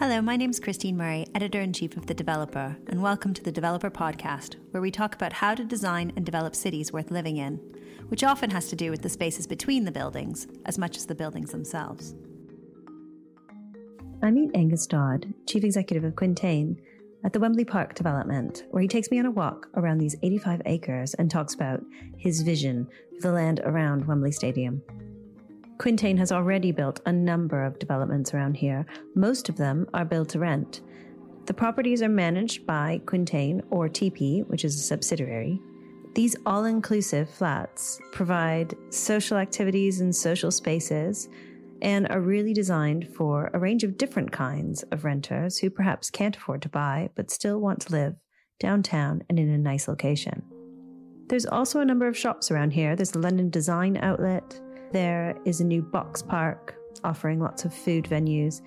Hello, my name is Christine Murray, editor in chief of The Developer, and welcome to the Developer Podcast, where we talk about how to design and develop cities worth living in, which often has to do with the spaces between the buildings as much as the buildings themselves. I meet Angus Dodd, chief executive of Quintain, at the Wembley Park development, where he takes me on a walk around these 85 acres and talks about his vision for the land around Wembley Stadium. Quintain has already built a number of developments around here. Most of them are built to rent. The properties are managed by Quintain or Tipi, which is a subsidiary. These all inclusive flats provide social activities and social spaces and are really designed for a range of different kinds of renters who perhaps can't afford to buy but still want to live downtown and in a nice location. There's also a number of shops around here. There's the London Design Outlet, there is a new Boxpark offering lots of food venues,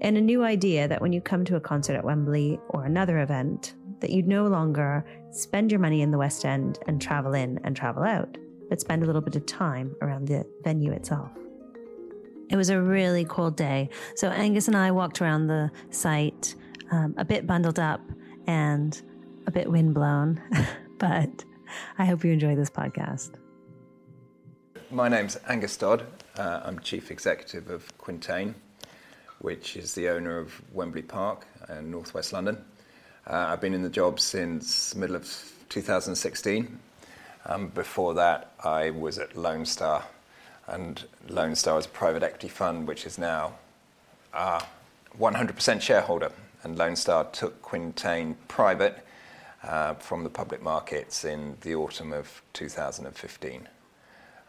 and a new idea that when you come to a concert at Wembley or another event, that you'd no longer spend your money in the West End and travel in and travel out, but spend a little bit of time around the venue itself. It was a really cold day, so Angus and I walked around the site um, a bit bundled up and a bit windblown, but I hope you enjoy this podcast. My name's Angus Dodd. Uh, I'm Chief Executive of Quintain, which is the owner of Wembley Park in northwest London. Uh, I've been in the job since middle of 2016. Um, before that, I was at Lone Star, and Lone Star is a private equity fund which is now a 100% shareholder. And Lone Star took Quintain private uh, from the public markets in the autumn of 2015.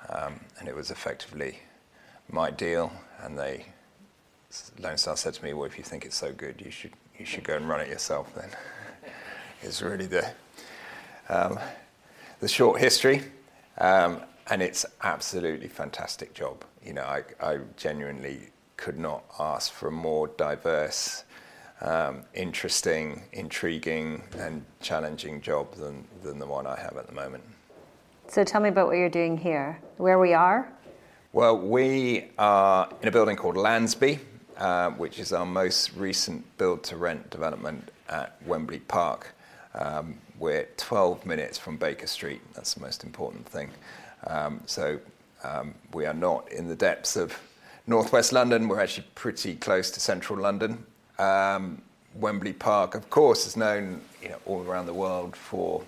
Um, and it was effectively my deal. And they, Lone Star said to me, "Well, if you think it's so good, you should you should go and run it yourself." Then it's really the um, the short history, um, and it's absolutely fantastic job. You know, I, I genuinely could not ask for a more diverse, um, interesting, intriguing, and challenging job than than the one I have at the moment. So tell me about what you're doing here, where we are. Well, we are in a building called Landsby, uh, which is our most recent build to rent development at Wembley Park. Um, we're 12 minutes from Baker Street. That's the most important thing. Um, so um, we are not in the depths of northwest London. We're actually pretty close to central London. Um, Wembley Park, of course, is known you know, all around the world for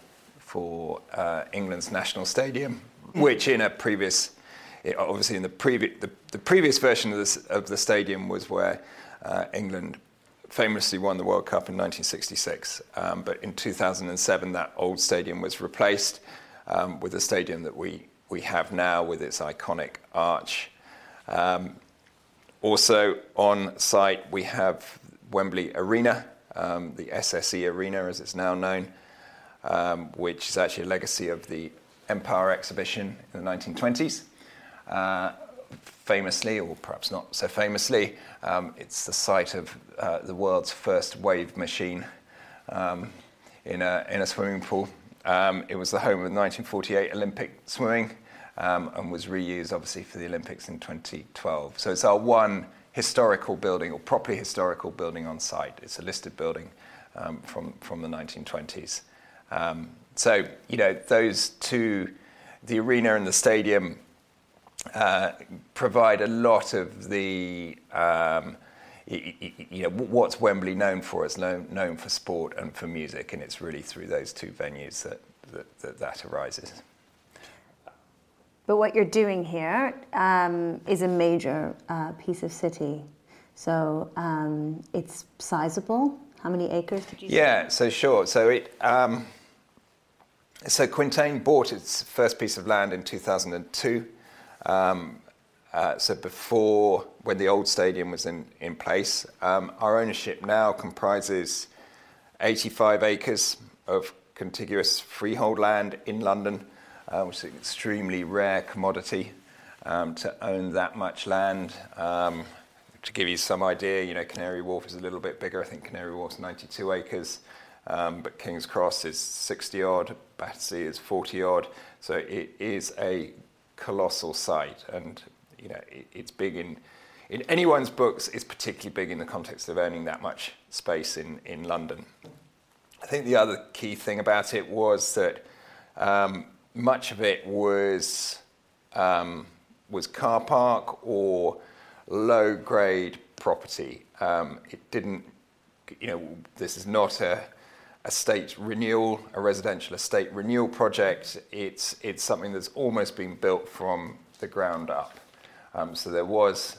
for uh, England's national stadium, which in a previous, obviously in the previous, the, the, previous version of, this, of the stadium was where uh, England famously won the World Cup in 1966. Um, but in 2007, that old stadium was replaced um, with a stadium that we, we have now with its iconic arch. Um, also on site, we have Wembley Arena, um, the SSE Arena as it's now known, which is actually a legacy of the Empire exhibition in the 1920s. Uh, famously, or perhaps not so famously, um, it's the site of uh, the world's first wave machine um, in, a, in a swimming pool. Um, it was the home of the 1948 Olympic swimming um, and was reused, obviously, for the Olympics in 2012. So it's our one historical building, or properly historical building on site. It's a listed building um, from, from the 1920s. Um, so, you know, those two, the arena and the stadium, uh, provide a lot of the, um, you know, what's Wembley known for? It's known, known for sport and for music, and it's really through those two venues that that, that, that arises. But what you're doing here um, is a major uh, piece of city. So um, it's sizable. How many acres did you Yeah, say? so sure. So it, um, so Quintain bought its first piece of land in 2002. Um, uh, so before, when the old stadium was in, in place, um, our ownership now comprises 85 acres of contiguous freehold land in London, uh, which is an extremely rare commodity um, to own that much land. Um, to give you some idea, you know, Canary Wharf is a little bit bigger. I think Canary Wharf's 92 acres. Um, but King's Cross is 60 odd, Battersea is 40 odd. So it is a colossal site, and you know it, it's big in in anyone's books It's particularly big in the context of owning that much space in, in London. I think the other key thing about it was that um, much of it was um, was car park or low grade property. Um, it didn't, you know, this is not a estate renewal, a residential estate renewal project. It's it's something that's almost been built from the ground up. Um, so there was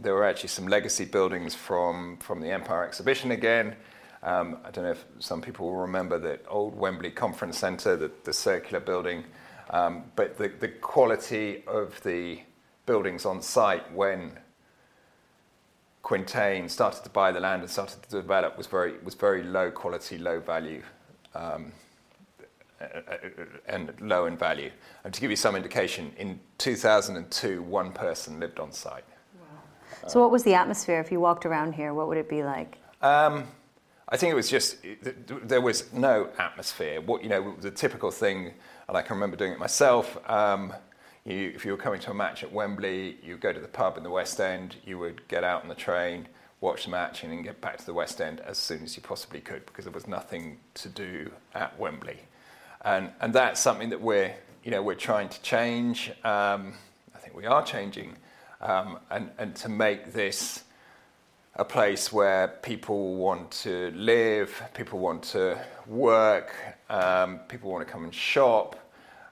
there were actually some legacy buildings from from the Empire Exhibition again. Um, I don't know if some people will remember the old Wembley Conference Centre, the, the circular building, um, but the, the quality of the buildings on site when Quintain started to buy the land and started to develop was very was very low quality, low value, um, and low in value. And to give you some indication, in 2002, one person lived on site. Wow. So, what was the atmosphere if you walked around here? What would it be like? Um, I think it was just there was no atmosphere. What you know, the typical thing, and I can remember doing it myself. Um, you, if you were coming to a match at Wembley, you go to the pub in the West End, you would get out on the train, watch the match, and then get back to the West End as soon as you possibly could because there was nothing to do at Wembley. And, and that's something that we're, you know, we're trying to change. Um, I think we are changing. Um, and, and to make this a place where people want to live, people want to work, um, people want to come and shop.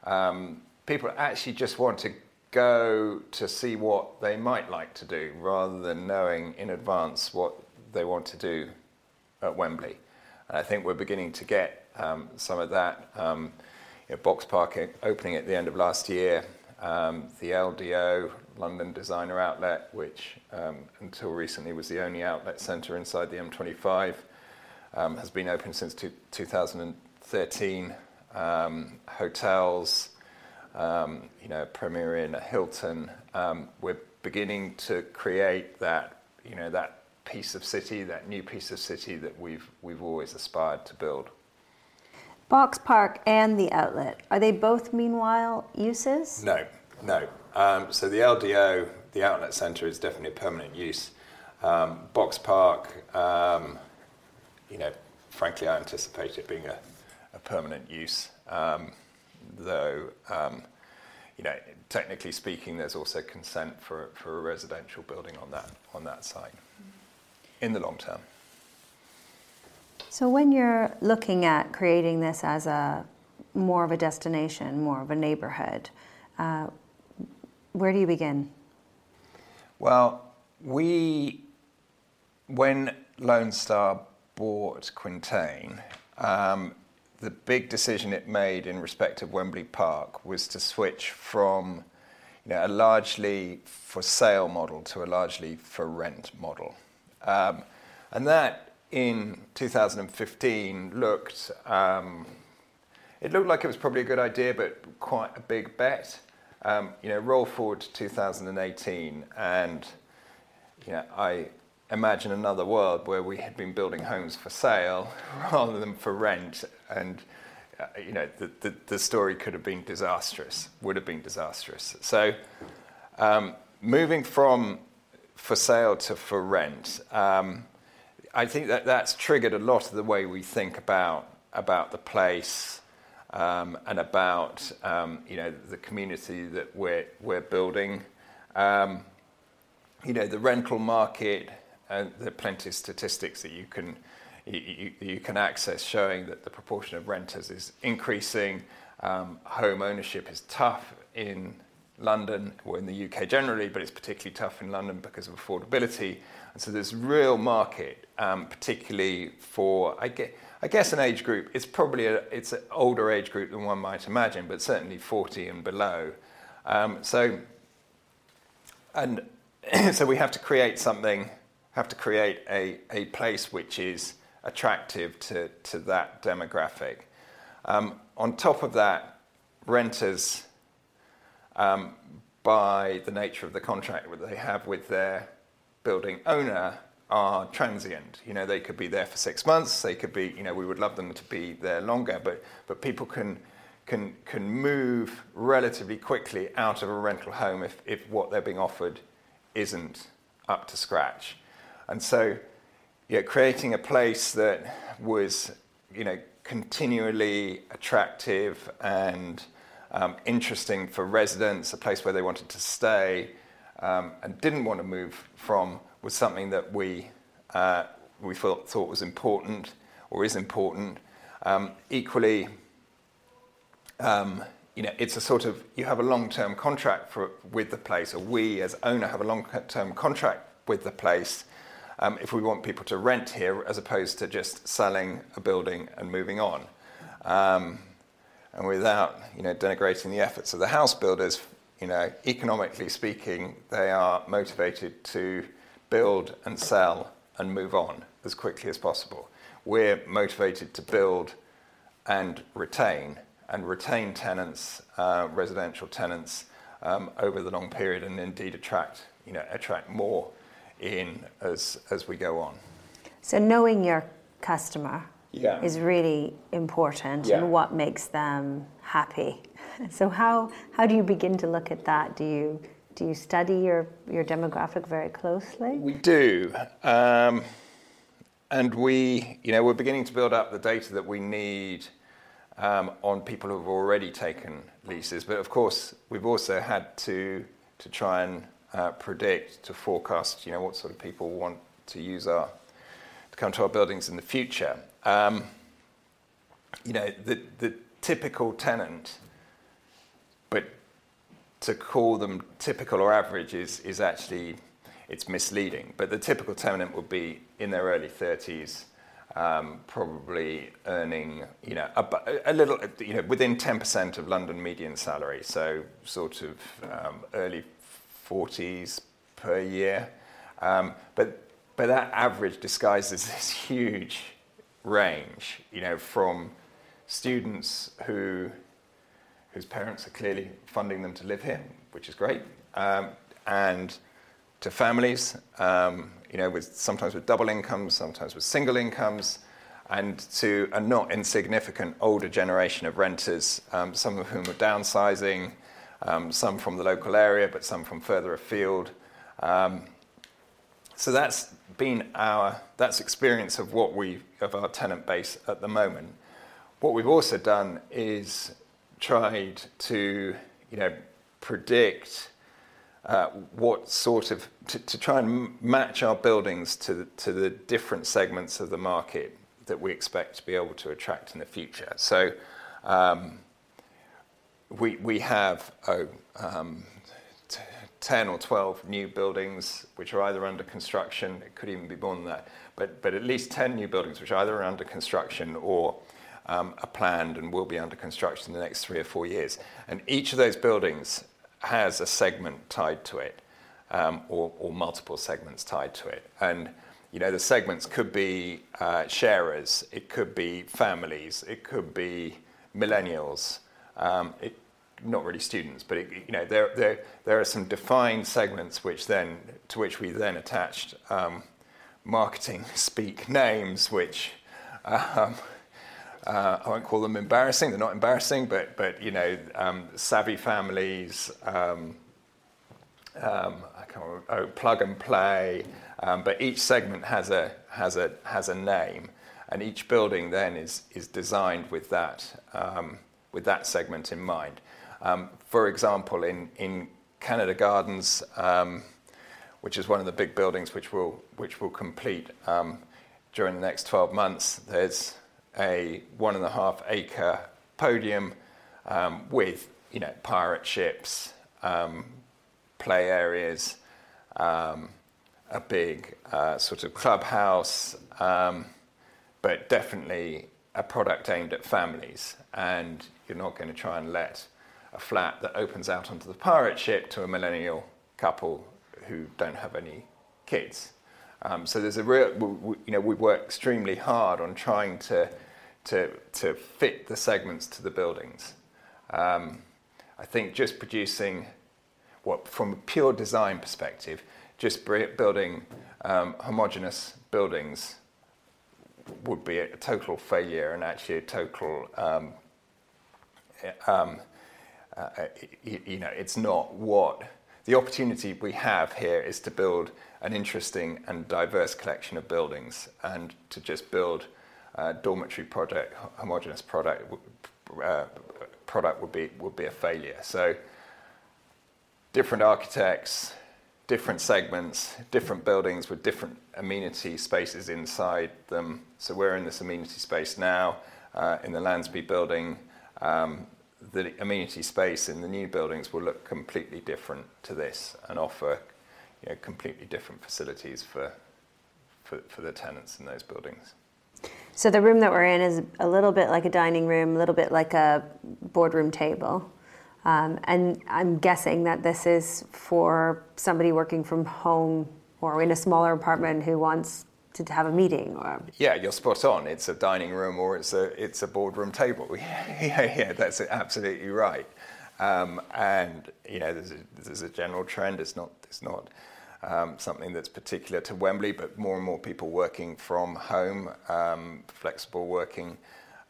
Um, people actually just want to go to see what they might like to do rather than knowing in advance what they want to do at Wembley. And I think we're beginning to get um, some of that. Um, you know, Boxpark opening at the end of last year, um, the LDO, London Designer Outlet, which um, until recently was the only outlet centre inside the M25, um, has been open since 2013. Um, hotels, you know, Premier Inn, Hilton, um, we're beginning to create that, you know, that piece of city, that new piece of city that we've we've always aspired to build. Boxpark and the outlet are they both meanwhile uses? No, no. Um, so the LDO, the outlet centre, is definitely a permanent use. Um, Boxpark, um, you know, frankly, I anticipate it being a, a permanent use. Though, um, you know, technically speaking, there's also consent for, for a residential building on that, on that site in the long term. So when you're looking at creating this as a more of a destination, more of a neighborhood, uh, where do you begin? Well, we, when Lone Star bought Quintain, um, the big decision it made in respect of Wembley Park was to switch from you know, a largely for sale model to a largely for rent model. Um, and that in 2015 looked, um, it looked like it was probably a good idea, but quite a big bet. Um, you know, roll forward to 2018, and you know, I imagine another world where we had been building homes for sale rather than for rent. And, uh, you know, the, the, the, story could have been disastrous, would have been disastrous. So, um, moving from for sale to for rent, um, I think that that's triggered a lot of the way we think about, about the place. Um, and about um, you know the community that we're we're building, um, you know the rental market and there are plenty of statistics that you can you, you, can access showing that the proportion of renters is increasing. Um, home ownership is tough in London or in the UK generally, but it's particularly tough in London because of affordability. And so there's real market, um, particularly for I get. I guess an age group, it's probably a, it's an older age group than one might imagine, but certainly 40 and below. Um, so, and so we have to create something have to create a, a place which is attractive to, to that demographic. Um, on top of that, renters, um, by the nature of the contract that they have with their building owner, are transient. You know, they could be there for six months. They could be, you know, we would love them to be there longer, but but people can can can move relatively quickly out of a rental home if if what they're being offered isn't up to scratch. And so, yeah, creating a place that was, you know, continually attractive and um, interesting for residents, a place where they wanted to stay um, and didn't want to move from, was something that we uh, we thought, thought was important or is important. Um, equally, um, you know, it's a sort of you have a long-term contract for, with the place, or we as owner have a long-term contract with the place. Um, if we want people to rent here, as opposed to just selling a building and moving on, um, and without you know denigrating the efforts of the house builders, you know, economically speaking, they are motivated to build and sell and move on as quickly as possible. We're motivated to build and retain and retain tenants, uh, residential tenants, um, over the long period, and indeed attract, you know, attract more in as as we go on. So knowing your customer Yeah. is really important Yeah. and what makes them happy. So how how do you begin to look at that? Do you do you study your, your demographic very closely? We do. Um, and we, you know, we're beginning to build up the data that we need um, on people who've already taken leases. But of course, we've also had to, to try and predict, to forecast, you know, what sort of people want to use our, to come to our buildings in the future. Um, you know, the, the typical tenant, but to call them typical or average is, is actually it's misleading. But the typical tenant would be in their early 30s, um, probably earning you know a, a, little you know within 10% of London median salary, so sort of um, early 40s per year. Um, but but that average disguises this huge range, you know, from students who whose parents are clearly funding them to live here, which is great, um, and to families, um, you know, with sometimes with double incomes, sometimes with single incomes, and to a not insignificant older generation of renters, um, some of whom are downsizing, um, some from the local area, but some from further afield. Um, so that's been our that's experience of what we of our tenant base at the moment. What we've also done is tried to, you know, predict uh, what sort of to, to try and match our buildings to the, to the different segments of the market that we expect to be able to attract in the future. So um, we we have um, t- ten or twelve new buildings which are either under construction. It could even be more than that, but at least ten new buildings which are either under construction or um, are planned and will be under construction in the next three or four years. And each of those buildings has a segment tied to it, um, or, multiple segments tied to it. And you know, the segments could be uh, sharers, it could be families, it could be millennials. It, not really students, but it, you know, there, there, there are some defined segments which then, to which we then attached um, marketing speak names, which um, uh, I won't call them embarrassing. They're not embarrassing, but but you know, um, savvy families. Um, um, I can't remember, oh, plug and play. Um, but each segment has a has a has a name, and each building then is is designed with that with that segment in mind. Um, for example, in in Canada Gardens, which is one of the big buildings which will which will complete during the next 12 months, there's a one and a half acre podium um, with you know pirate ships, um, play areas, um, a big uh, sort of clubhouse, um, but definitely a product aimed at families. And you're not going to try and let a flat that opens out onto the pirate ship to a millennial couple who don't have any kids. Um, so there's a real, we, we, you know, we work extremely hard on trying to, to, to fit the segments to the buildings. Um, I think just producing, what from a pure design perspective, just building um, homogeneous buildings would be a total failure and actually a total, um, um, uh, you, you know, it's not what the opportunity we have here is to build an interesting and diverse collection of buildings, and to just build a dormitory project, homogenous product, uh, product would be would be a failure. So different architects, different segments, different buildings with different amenity spaces inside them. So we're in this amenity space now uh, in the Landsby building. Um, the amenity space in the new buildings will look completely different to this and offer you know, completely different facilities for, for, for the tenants in those buildings. So the room that we're in is a little bit like a dining room, a little bit like a boardroom table. Um, and I'm guessing that this is for somebody working from home or in a smaller apartment who wants to have a meeting or? Yeah you're spot on. It's a dining room or it's a it's a boardroom table. Yeah yeah that's absolutely right. Um, and you know there's a, there's a general trend. It's not it's not um, something that's particular to Wembley, but more and more people working from home, um, flexible working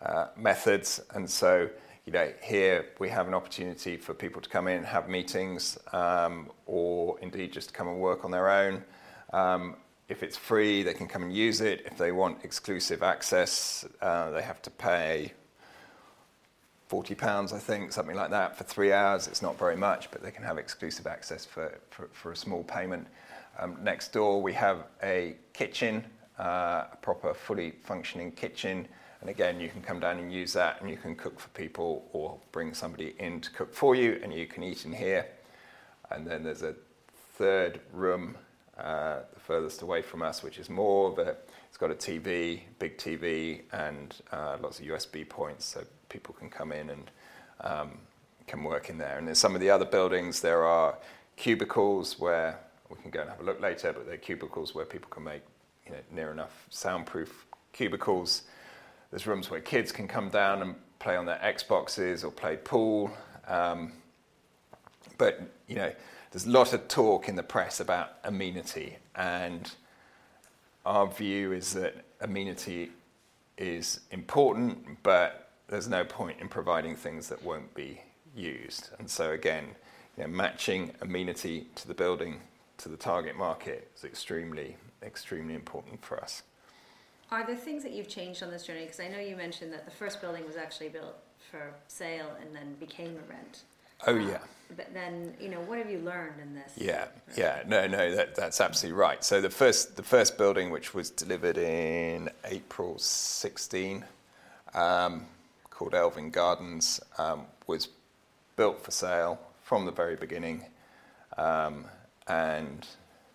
uh, methods. And so, you know, here we have an opportunity for people to come in, and have meetings, um, or indeed just come and work on their own. Um, if it's free, they can come and use it. If they want exclusive access, uh, they have to pay forty pounds, I think, something like that, for three hours. It's not very much, but they can have exclusive access for, for, for a small payment. Um, next door, we have a kitchen, uh, a proper, fully functioning kitchen. And again, you can come down and use that, and you can cook for people or bring somebody in to cook for you, and you can eat in here. And then there's a third room, uh, furthest away from us, which is more a, it's got a TV, big TV, and uh, lots of USB points, so people can come in and um, can work in there. And in some of the other buildings, there are cubicles where we can go and have a look later, but they're cubicles where people can make you know, near enough soundproof cubicles. There's rooms where kids can come down and play on their Xboxes or play pool. Um, but you know, there's a lot of talk in the press about amenity, and our view is that amenity is important, but there's no point in providing things that won't be used. And so again, you know, matching amenity to the building to the target market is extremely, extremely important for us. Are there things that you've changed on this journey? Because I know you mentioned that the first building was actually built for sale and then became a rent. Oh yeah. Uh, but then, you know, what have you learned in this? Yeah, yeah, no, no, that, that's absolutely right. So the first, the first building, which was delivered in April 16, um, called Elvin Gardens, um, was built for sale from the very beginning. Um, and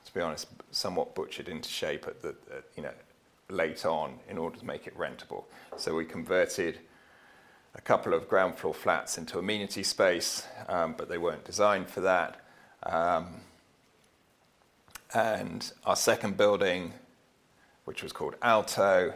to be honest, somewhat butchered into shape at the at, you know late on in order to make it rentable. So we converted a couple of ground floor flats into amenity space, um, but they weren't designed for that. Um, and our second building, which was called Alto,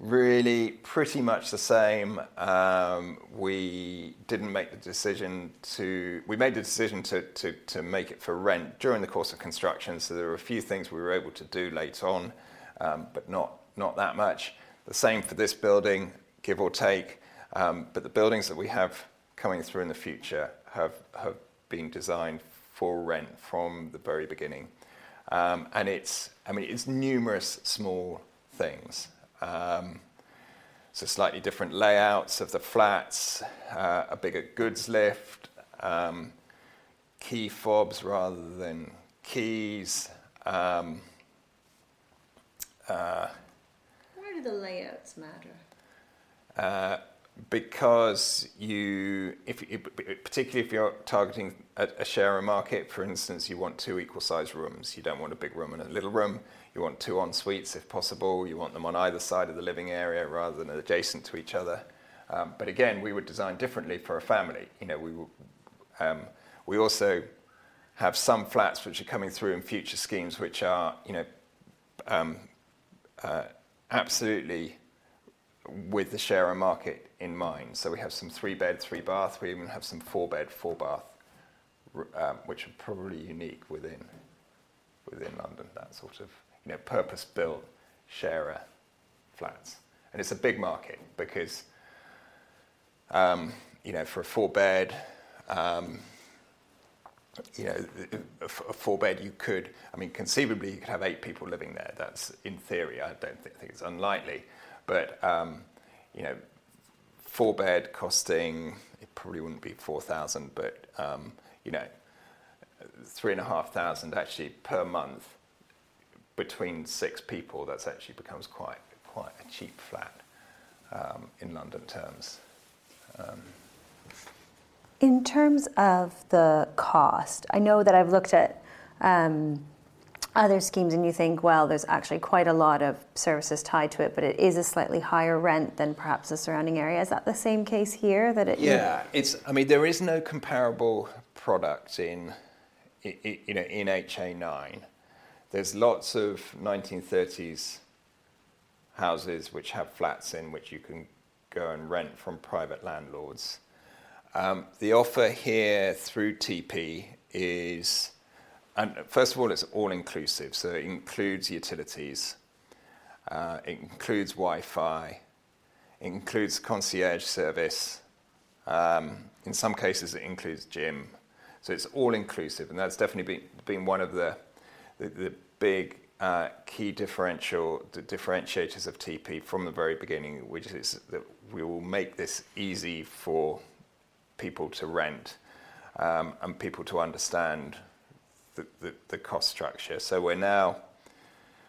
really pretty much the same. Um, we didn't make the decision to, we made the decision to, to, to make it for rent during the course of construction. So there were a few things we were able to do later on, um, but not, not that much. The same for this building, give or take. Um, but the buildings that we have coming through in the future have, have been designed for rent from the very beginning. Um, and it's, I mean, it's numerous small things. Um, so slightly different layouts of the flats, uh, a bigger goods lift, um, key fobs rather than keys. Um, uh, Why do the layouts matter? Because you, if, particularly if you're targeting a, a sharer market, for instance, you want two equal size rooms. You don't want a big room and a little room. You want two en suites if possible. You want them on either side of the living area rather than adjacent to each other. Um, but again, we would design differently for a family. You know, we, um, we also have some flats which are coming through in future schemes which are, you know, um, uh, absolutely with the share sharer market in mind. So we have some three bed, three bath. We even have some four bed, four bath, um, which are probably unique within within London. That sort of you know purpose built sharer flats, and it's a big market because um, you know for a four bed. Um, you know, a four bed, you could, I mean, conceivably, you could have eight people living there. That's in theory. I don't think, think it's unlikely. But, um, you know, four bed costing, it probably wouldn't be 4,000, but, um, you know, three and a half thousand actually per month between six people, that's actually becomes quite, quite a cheap flat um, in London terms. Um, in terms of the cost, I know that I've looked at um, other schemes and you think, well, there's actually quite a lot of services tied to it, but it is a slightly higher rent than perhaps the surrounding area. Is that the same case here? That it yeah, it's. I mean, there is no comparable product in, you know, in HA9. There's lots of 1930s houses which have flats in which you can go and rent from private landlords. Um, the offer here through Tipi is, first of all, it's all inclusive, so it includes utilities, uh, it includes Wi Fi, it includes concierge service. Um, in some cases, it includes gym. So it's all inclusive, and that's definitely been, one of the, big uh, key differentiators of Tipi from the very beginning, which is that we will make this easy for people to rent um, and people to understand the, cost structure. So we're now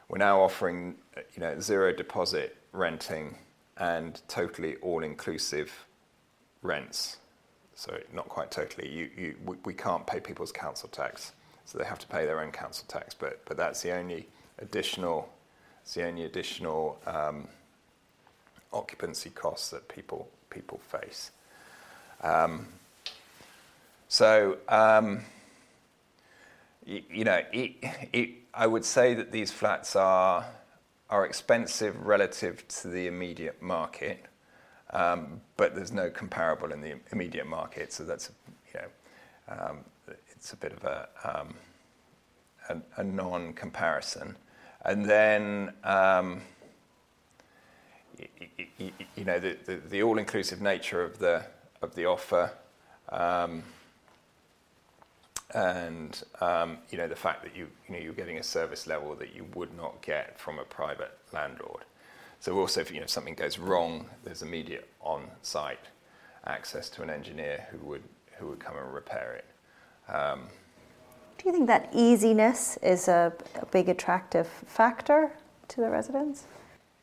we're now offering you know zero deposit renting and totally all inclusive rents. So not quite totally. We, can't pay people's council tax, so they have to pay their own council tax. But but that's the only additional it's the only additional um, occupancy costs that people people face. Um, so, um, you, know, it, it, I would say that these flats are, are expensive relative to the immediate market, um, but there's no comparable in the immediate market. So that's, you know, um, it's a bit of a, um, a, a non-comparison. And then, um, you, you, know, the, the, the all-inclusive nature of the of the offer, um, and um, you know the fact that you, you know you're getting a service level that you would not get from a private landlord. So also, if you know something goes wrong, there's immediate on-site access to an engineer who would who would come and repair it. Um, do you think that easiness is a, a big attractive factor to the residents?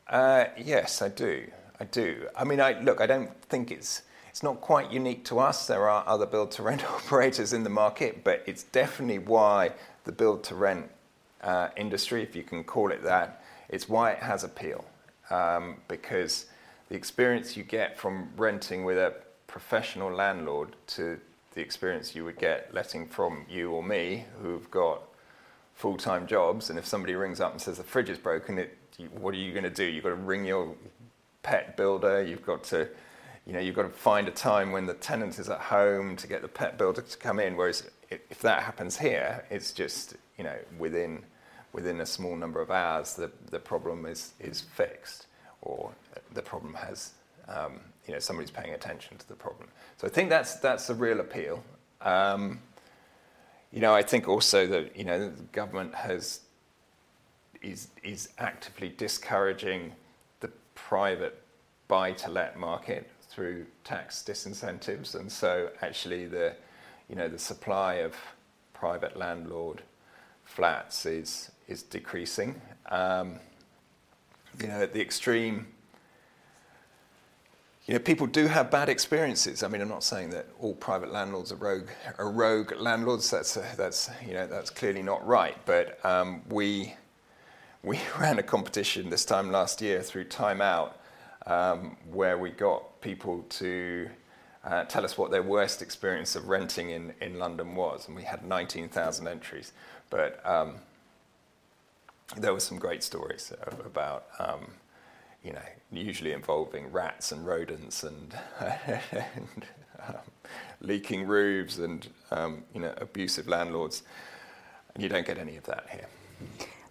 Uh, yes, I do. I do. I mean, I look. I don't think it's it's not quite unique to us. There are other build to rent operators in the market, but it's definitely why the build to rent uh, industry, if you can call it that, it's why it has appeal. Um, because the experience you get from renting with a professional landlord to the experience you would get letting from you or me who've got full time jobs, and if somebody rings up and says the fridge is broken, it, what are you going to do? You've got to ring your pet builder, you've got to you know, you've got to find a time when the tenant is at home to get the pet builder to come in. Whereas if that happens here, it's just you know within within a small number of hours the the problem is is fixed or the problem has um, you know somebody's paying attention to the problem. So I think that's that's a real appeal. Um, you know, I think also that you know the government has is is actively discouraging the private buy to let market through tax disincentives, and so actually the you know the supply of private landlord flats is is decreasing. Um, you know, at the extreme, you know, people do have bad experiences. I mean, I'm not saying that all private landlords are rogue, are rogue landlords. That's that's you know that's clearly not right. But um, we we ran a competition this time last year through Time Out um, where we got people to uh, tell us what their worst experience of renting in, in London was. And we had 19,000 entries. But um, there were some great stories about, um, you know, usually involving rats and rodents and, and um, leaking roofs and, um, you know, abusive landlords. And you don't get any of that here.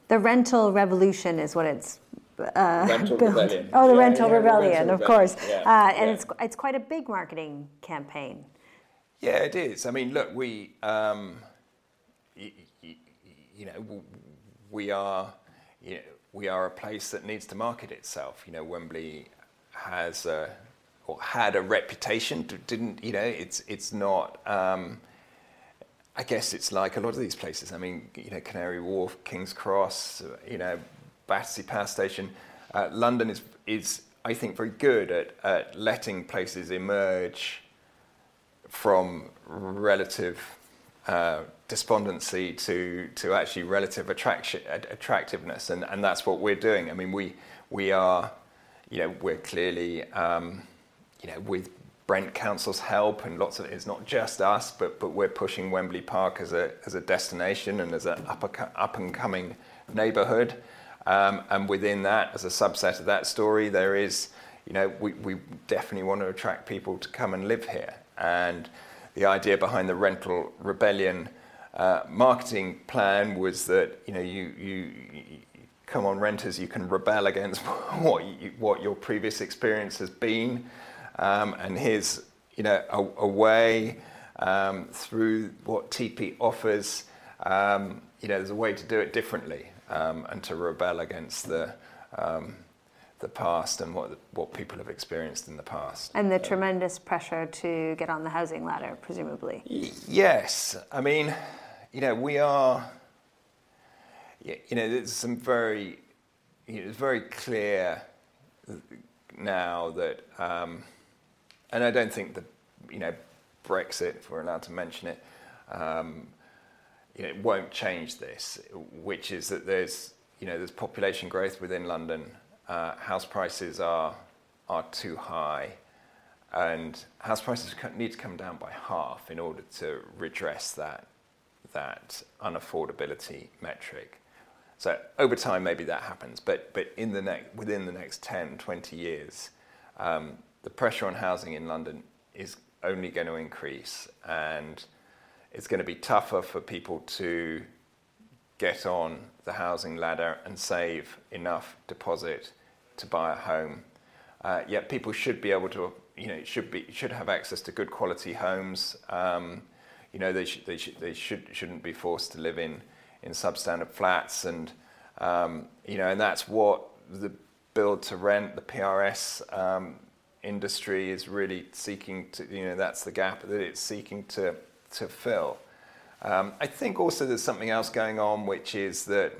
The rental revolution is what it's uh, rental built. rebellion. Oh, the yeah, rental yeah, rebellion, rental of rebellion. course. Yeah, uh, and it's it's quite a big marketing campaign. Yeah, it is. I mean, look, we um, you know, we are, you know, we are a place that needs to market itself. You know, Wembley has a, or had a reputation. Didn't you know? It's it's not. Um, I guess it's like a lot of these places. I mean, you know, Canary Wharf, King's Cross, you know, Battersea Power Station. Uh, London is is I think very good at, at letting places emerge from relative uh, despondency to to actually relative attraction attractiveness, and and that's what we're doing. I mean, we we are, you know, we're clearly, um, you know, with Brent Council's help and lots of it's not just us, but but we're pushing Wembley Park as a as a destination and as an up up and coming neighbourhood. Um, and within that, as a subset of that story, there is, you know, we, definitely want to attract people to come and live here. And the idea behind the rental rebellion uh, marketing plan was that you know you, come on renters you can rebel against what you, what your previous experience has been um, and here's you know a, way um, through what Tipi offers you know there's a way to do it differently um, and to rebel against the um, the past and what what people have experienced in the past. And the tremendous pressure to get on the housing ladder, presumably. Y- yes, I mean, you know, we are. You know, there's some very, you know, it's very clear now that, um, and I don't think that, you know, Brexit, if we're allowed to mention it, um, you know, it won't change this. Which is that there's, you know, there's population growth within London uh, house prices are are too high, and house prices need to come down by half in order to redress that that unaffordability metric. So over time, maybe that happens, but but in the next within the next 10, 20 years, um, the pressure on housing in London is only going to increase, and it's going to be tougher for people to get on the housing ladder and save enough deposit to buy a home. Uh, yet people should be able to, you know, should be should have access to good quality homes. Um, you know, they should they should they should shouldn't be forced to live in in substandard flats, and um, you know, and that's what the build to rent, the PRS um, industry is really seeking to. You know, that's the gap that it's seeking to to fill. Um, I think also there's something else going on, which is that,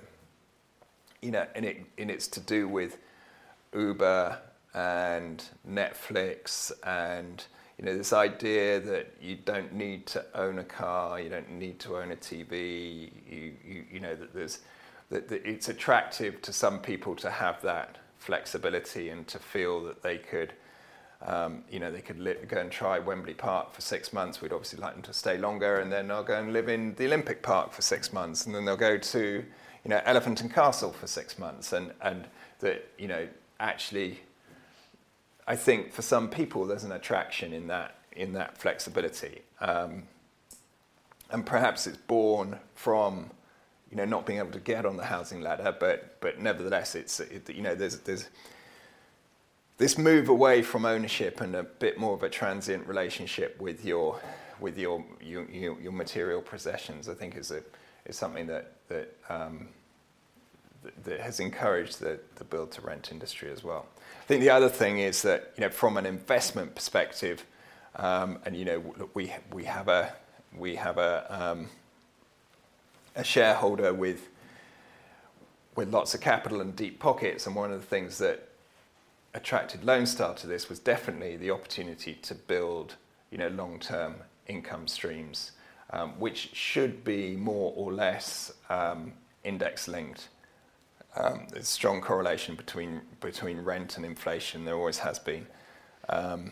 you know, and, it, and it's to do with Uber and Netflix and you know this idea that you don't need to own a car, you don't need to own a TV, you, you, you know that there's that, that it's attractive to some people to have that flexibility and to feel that they could um, you know, they could li- go and try Wembley Park for six months. We'd obviously like them to stay longer, and then they'll go and live in the Olympic Park for six months, and then they'll go to, you know, Elephant and Castle for six months, and and that you know actually, I think for some people there's an attraction in that in that flexibility, um, and perhaps it's born from you know not being able to get on the housing ladder, but but nevertheless it's it, you know there's there's this move away from ownership and a bit more of a transient relationship with your with your your, your material possessions, I think is a is something that that um, that has encouraged the, the build to rent industry as well. I think the other thing is that you know from an investment perspective, um, and you know we we have a we have a um, a shareholder with with lots of capital and deep pockets, and one of the things that attracted Lone Star to this was definitely the opportunity to build you know long term income streams, um, which should be more or less um, index linked um, there's a strong correlation between between rent and inflation. There always has been, um,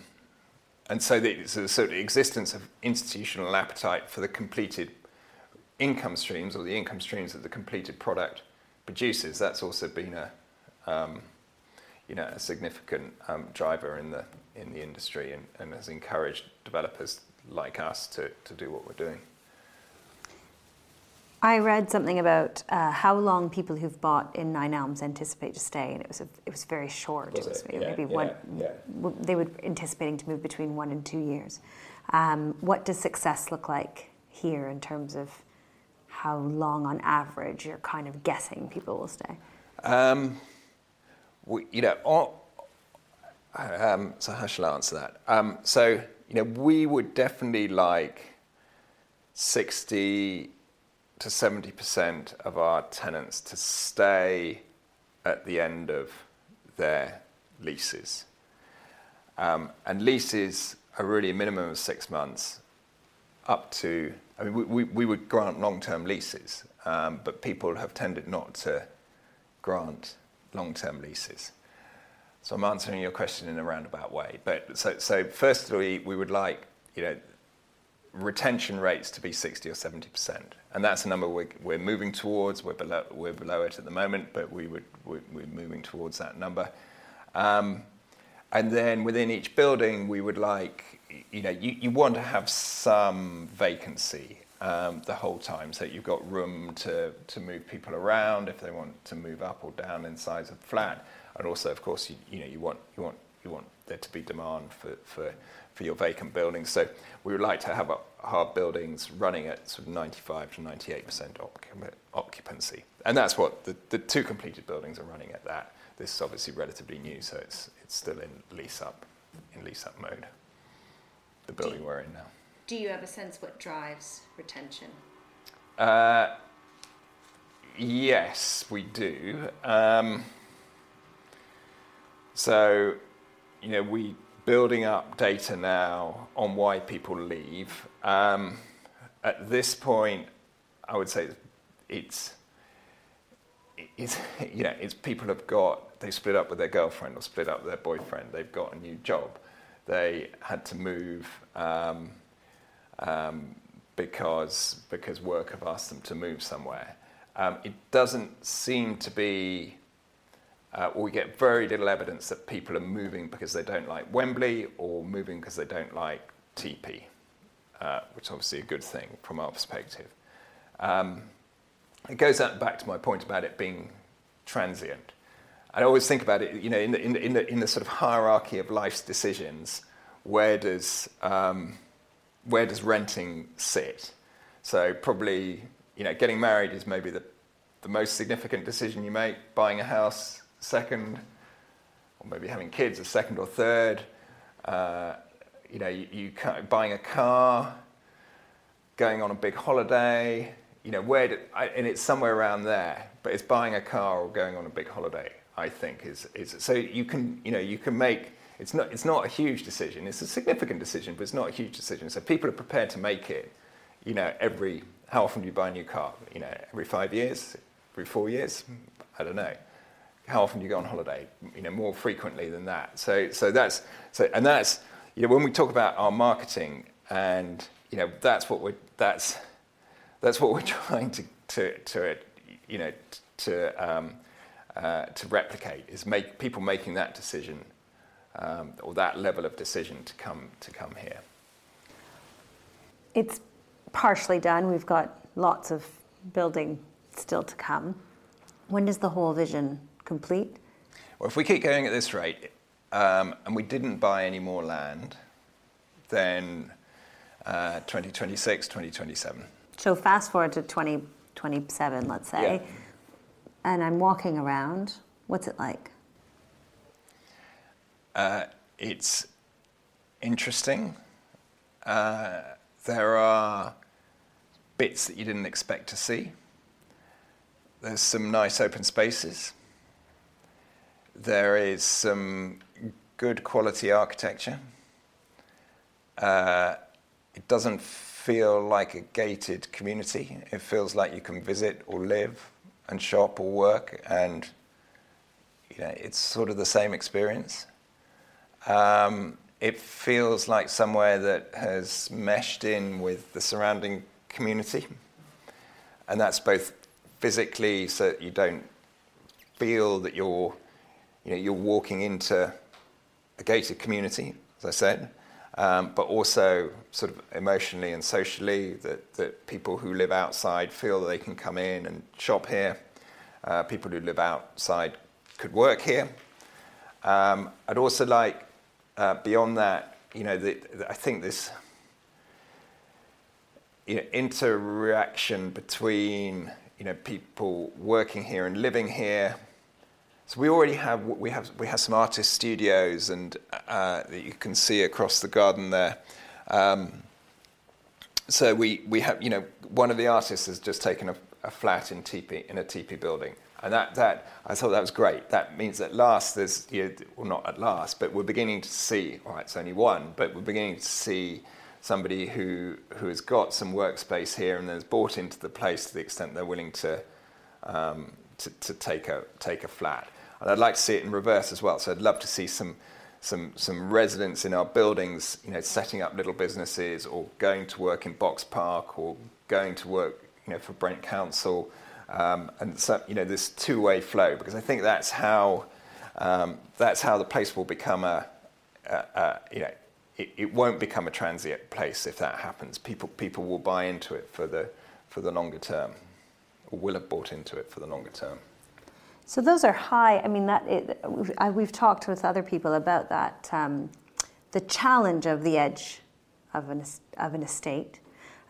and so the, so the sort of existence of institutional appetite for the completed income streams or the income streams that the completed product produces. That's also been a um, you know a significant um, driver in the in the industry and, and has encouraged developers like us to, to do what we're doing. I read something about uh, how long people who've bought in Nine Elms anticipate to stay, and it was a, it was very short. Was it was it? maybe yeah, one. Yeah, yeah. They were anticipating to move between one and two years. Um, what does success look like here in terms of how long on average you're kind of guessing people will stay? Um, we, you know, um, so how shall I answer that? Um, so, you know, we would definitely like 60 to 70% of our tenants to stay at the end of their leases. Um, and leases are really a minimum of six months up to, I mean, we, we, we would grant long term leases, um, but people have tended not to grant long term leases. So I'm answering your question in a roundabout way. But so, firstly, we would like, you know, retention rates to be 60 or 70%. And that's a number we're, moving towards. We're below, it at the moment, but we're, moving towards that number. Um, and then within each building, we would like, you know, you want to have some vacancy um, the whole time so you've got room to, to move people around if they want to move up or down in size of flat. And also, of course, you, you know, you want, you want, you want there to be demand for, for, for your vacant buildings. So we would like to have our buildings running at sort of 95 to 98% occupancy. And that's what the, the two completed buildings are running at that. This is obviously relatively new, so it's, it's still in lease up, in lease up mode. The building we're in now. Do you ever sense what drives retention? Uh, yes, we do. Um, so, you know, we building up data now on why people leave. Um, at this point, I would say it's, it's, you know, it's people have got, they split up with their girlfriend or split up with their boyfriend, they've got a new job, they had to move um, um, because, because work have asked them to move somewhere. Um, it doesn't seem to be uh, we get very little evidence that people are moving because they don't like Wembley or moving because they don't like Tipi, uh, which is obviously a good thing from our perspective. Um, it goes back to my point about it being transient. I always think about it, you know, in the, in the, in the, in the sort of hierarchy of life's decisions, where does, um, where does renting sit? So probably, you know, getting married is maybe the, the most significant decision you make. Buying a house second, or maybe having kids a second or third. Uh, you know, you, you buying a car, going on a big holiday. You know, where did, I, and it's somewhere around there. But it's buying a car or going on a big holiday. I think is is so you can you know you can make it's not it's not a huge decision. It's a significant decision, but it's not a huge decision. So people are prepared to make it. You know, every how often do you buy a new car? You know, every five years, every four years. I don't know how often do you go on holiday? You know, more frequently than that. So, so that's so, and that's you know when we talk about our marketing, and you know that's what we're that's that's what we're trying to to, to you know to um, uh, to replicate is make people making that decision um, or that level of decision to come to come here. It's partially done. We've got lots of building still to come. When does the whole vision complete? Well, if we keep going at this rate um, and we didn't buy any more land, then uh, 2026, 2027. So fast forward to 2027, let's say, yeah. and I'm walking around. What's it like? Uh, it's interesting. Uh, there are bits that you didn't expect to see. There's some nice open spaces. There is some good quality architecture. Uh, it doesn't feel like a gated community. It feels like you can visit or live and shop or work, and you know, it's sort of the same experience. Um, it feels like somewhere that has meshed in with the surrounding community, and that's both physically, so that you don't feel that you're you know, you're walking into a gated community, as I said, um, but also sort of emotionally and socially that, that people who live outside feel that they can come in and shop here. Uh, people who live outside could work here. Um, I'd also like, uh, beyond that, you know, the, the, I think this, you know, interaction between you know, people working here and living here. So we already have we have we have some artist studios and uh, that you can see across the garden there. Um, so we, we have you know one of the artists has just taken a, a flat in Tipi in a Tipi building, and that, that I thought that was great. That means at last there's you know, well not at last, but we're beginning to see. All right, it's only one, but we're beginning to see somebody who who has got some workspace here and has bought into the place to the extent they're willing to um, to, to take a take a flat. And I'd like to see it in reverse as well. So I'd love to see some some some residents in our buildings, you know, setting up little businesses or going to work in Boxpark or going to work, you know, for Brent Council, um, and so you know this two-way flow because I think that's how um, that's how the place will become a, a, a you know it, it, won't become a transient place if that happens. People people will buy into it for the for the longer term, or will have bought into it for the longer term. So those are high. I mean, that it, I, we've talked with other people about that. Um, the challenge of the edge of an of an estate,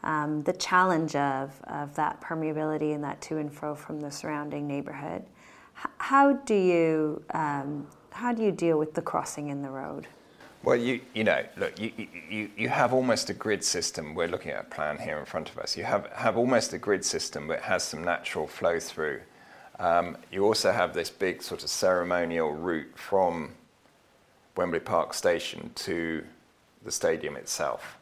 um, the challenge of of that permeability and that to and fro from the surrounding neighborhood. H- how do you um, how do you deal with the crossing in the road? Well, you you know, look, you, you, you have almost a grid system. We're looking at a plan here in front of us. You have have almost a grid system that has some natural flow through um, you also have this big sort of ceremonial route from Wembley Park Station to the stadium itself.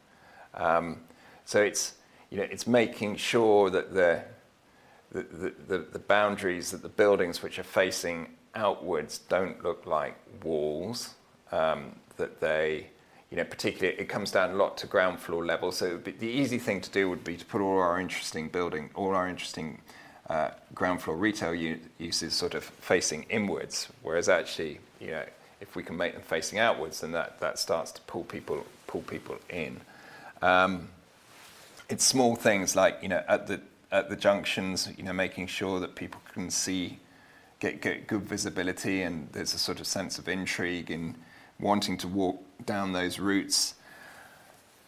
Um, so it's you know it's making sure that the the, the, the boundaries that the buildings which are facing outwards don't look like walls. Um, that they you know, particularly it comes down a lot to ground floor level. So the easy thing to do would be to put all our interesting building, all our interesting uh, ground floor retail uses sort of facing inwards, whereas actually, you know, if we can make them facing outwards, then that, that starts to pull people pull people in. Um, it's small things like you know at the at the junctions, you know, making sure that people can see, get get good visibility, and there's a sort of sense of intrigue in wanting to walk down those routes.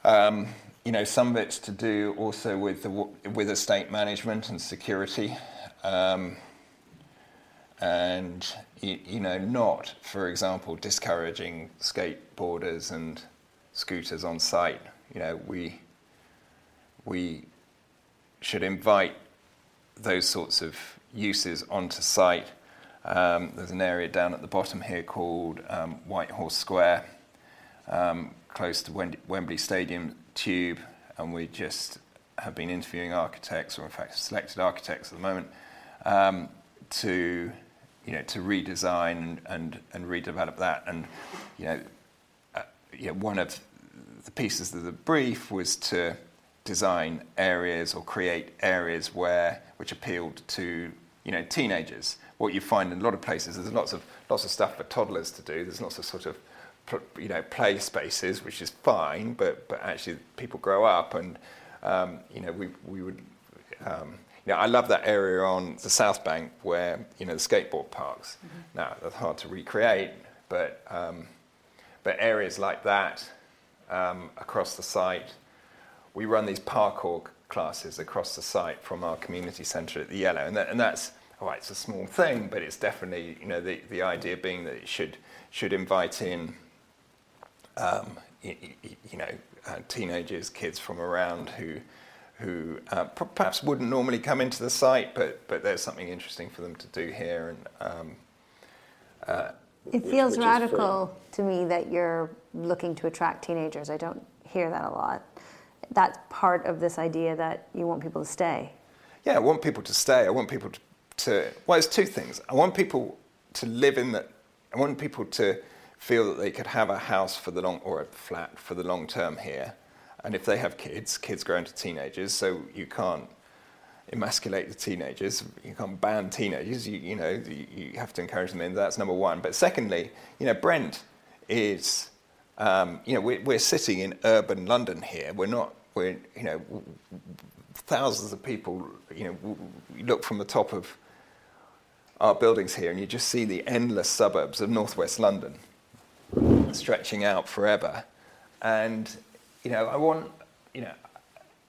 Um, you know, some of it's to do also with the, with estate management and security, um, and you, you, know, not, for example, discouraging skateboarders and scooters on site. You know, we we should invite those sorts of uses onto site. Um, there's an area down at the bottom here called um, White Horse Square, um, close to Wembley Stadium Tube, and we just have been interviewing architects, or in fact, selected architects at the moment, um, to you know to redesign and, and, and redevelop that. And you know, uh, know, one of the pieces of the brief was to design areas or create areas where which appealed to you know teenagers. What you find in a lot of places, there's lots of lots of stuff for toddlers to do. There's lots of sort of you know play spaces, which is fine, but but actually people grow up, and um, you know we we would. Um, you know, I love that area on the South Bank where you know the skateboard parks. Mm-hmm. Now that's hard to recreate, but um, but areas like that um, across the site, we run these parkour classes across the site from our community centre at the Yellow, and, that, and that's all right. It's a small thing, but it's definitely you know the the idea being that it should should invite in um, you, you, know, uh, teenagers, kids from around who, who uh, perhaps wouldn't normally come into the site, but, but there's something interesting for them to do here. And um, uh, it feels which, which radical to me that you're looking to attract teenagers. I don't hear that a lot. That's part of this idea that you want people to stay. Yeah, I want people to stay. I want people to, to well, it's two things. I want people to live in that. I want people to feel that they could have a house for the long or a flat for the long term here. And if they have kids, kids grow into teenagers, so you can't emasculate the teenagers. You can't ban teenagers. You, you know, you, you have to encourage them in. That's number one. But secondly, you know, Brent is, um, you know, we're, we're sitting in urban London here. We're not, we're, you know, thousands of people, you know, you look from the top of our buildings here and you just see the endless suburbs of northwest London stretching out forever. And, you know, I want, you know,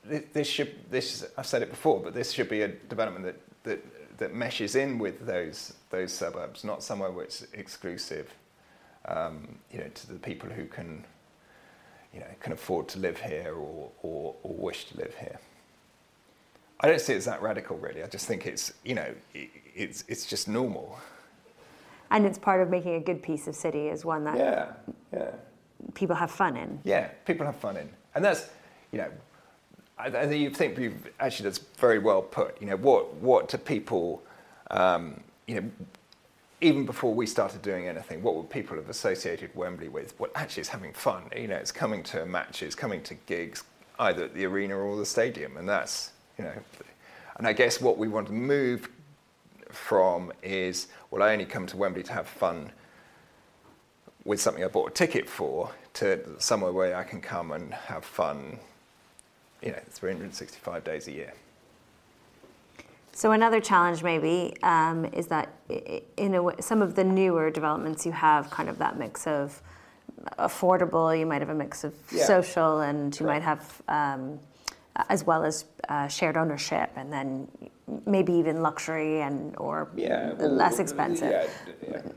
thi- this should this I've said it before, but this should be a development that that, that meshes in with those those suburbs, not somewhere where it's exclusive. Um, you know, to the people who can you know can afford to live here or, or, or wish to live here. I don't see it as that radical, really. I just think it's you know it, it's it's just normal. And it's part of making a good piece of city is one that Yeah, yeah. people have fun in. Yeah, people have fun in, and that's you know, I, I think you think you've actually that's very well put. You know, what what do people, um, you know, even before we started doing anything, what would people have associated Wembley with? Well, actually, it's having fun. You know, it's coming to matches, coming to gigs, either at the arena or the stadium, and that's you know, and I guess what we want to move from is well, I only come to Wembley to have fun with something I bought a ticket for to somewhere where I can come and have fun, you know, 365 days a year. So another challenge maybe um, is that in a way, some of the newer developments you have kind of that mix of affordable. You might have a mix of Yeah. social, and you might have um, as well as uh, shared ownership, and then maybe even luxury and or less expensive.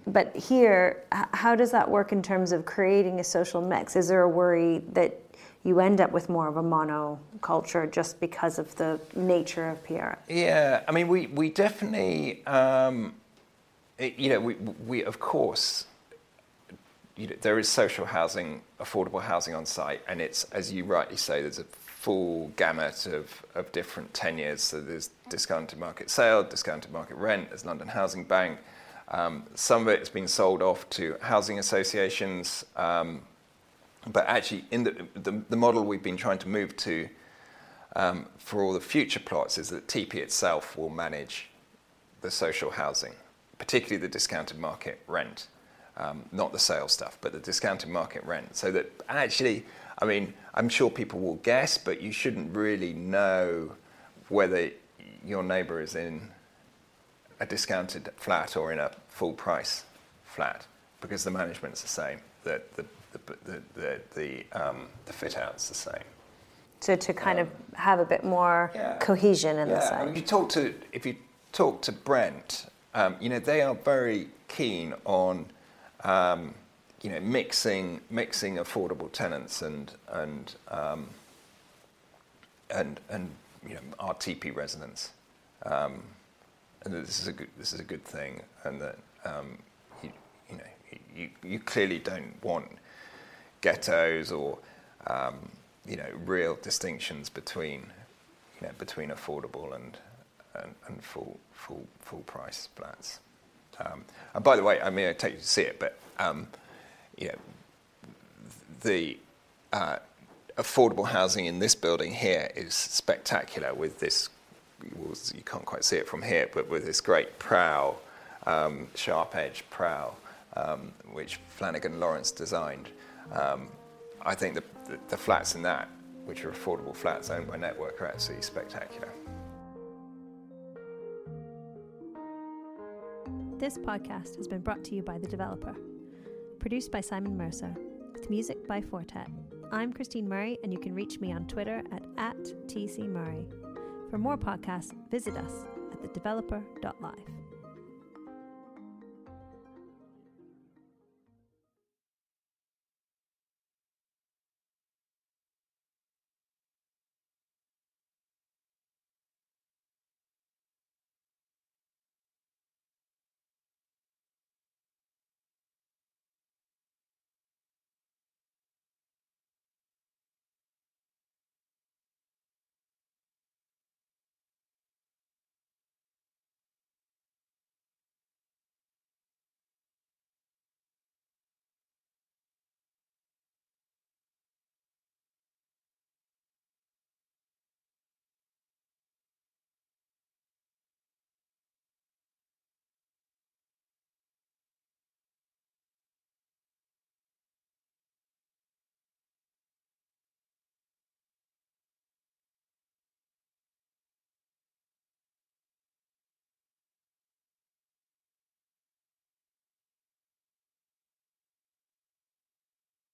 But here, how does that work in terms of creating a social mix? Is there a worry that you end up with more of a mono culture just because of the nature of PR? Yeah, I mean, we, we definitely, um, it- you know, we, we of course, you know, there is social housing, affordable housing on site, and it's, as you rightly say, there's a full gamut of, of different tenures. So there's discounted market sale, discounted market rent, there's London Housing Bank. Um, some of it has been sold off to housing associations, um, but actually, in the, the, the model we've been trying to move to um, for all the future plots is that Tipi itself will manage the social housing, particularly the discounted market rent, um, not the sale stuff, but the discounted market rent. So that actually, I mean, I'm sure people will guess, but you shouldn't really know whether your neighbour is in a discounted flat or in a full price flat because the management's the same, the, the, the, the, the, the, um, the fit out's the same. So to kind of have a bit more Yeah. cohesion in the yeah, site. I mean, you talk to if you talk to Brent, um, you know they are very keen on um, you know mixing mixing affordable tenants and and um, and and you know our Tipi residents, um, and that this is a good this is a good thing, and that um, you, you know you, you clearly don't want ghettos or um, you know real distinctions between you know between affordable and and, and full full full price flats. Um, and by the way, I mean I take you to see it, but um, you know the uh, affordable housing in this building here is spectacular with this. You can't quite see it from here, but with this great prow, um, sharp edge prow, um, which Flanagan Lawrence designed. Um, I think the, the, the flats in that, which are affordable flats owned by Network, are absolutely spectacular. This podcast has been brought to you by The Developer, produced by Simon Mercer, with music by Fortet. I'm Christine Murray, and you can reach me on Twitter at, at TCMurray. For more podcasts, visit us at thedeveloper.live.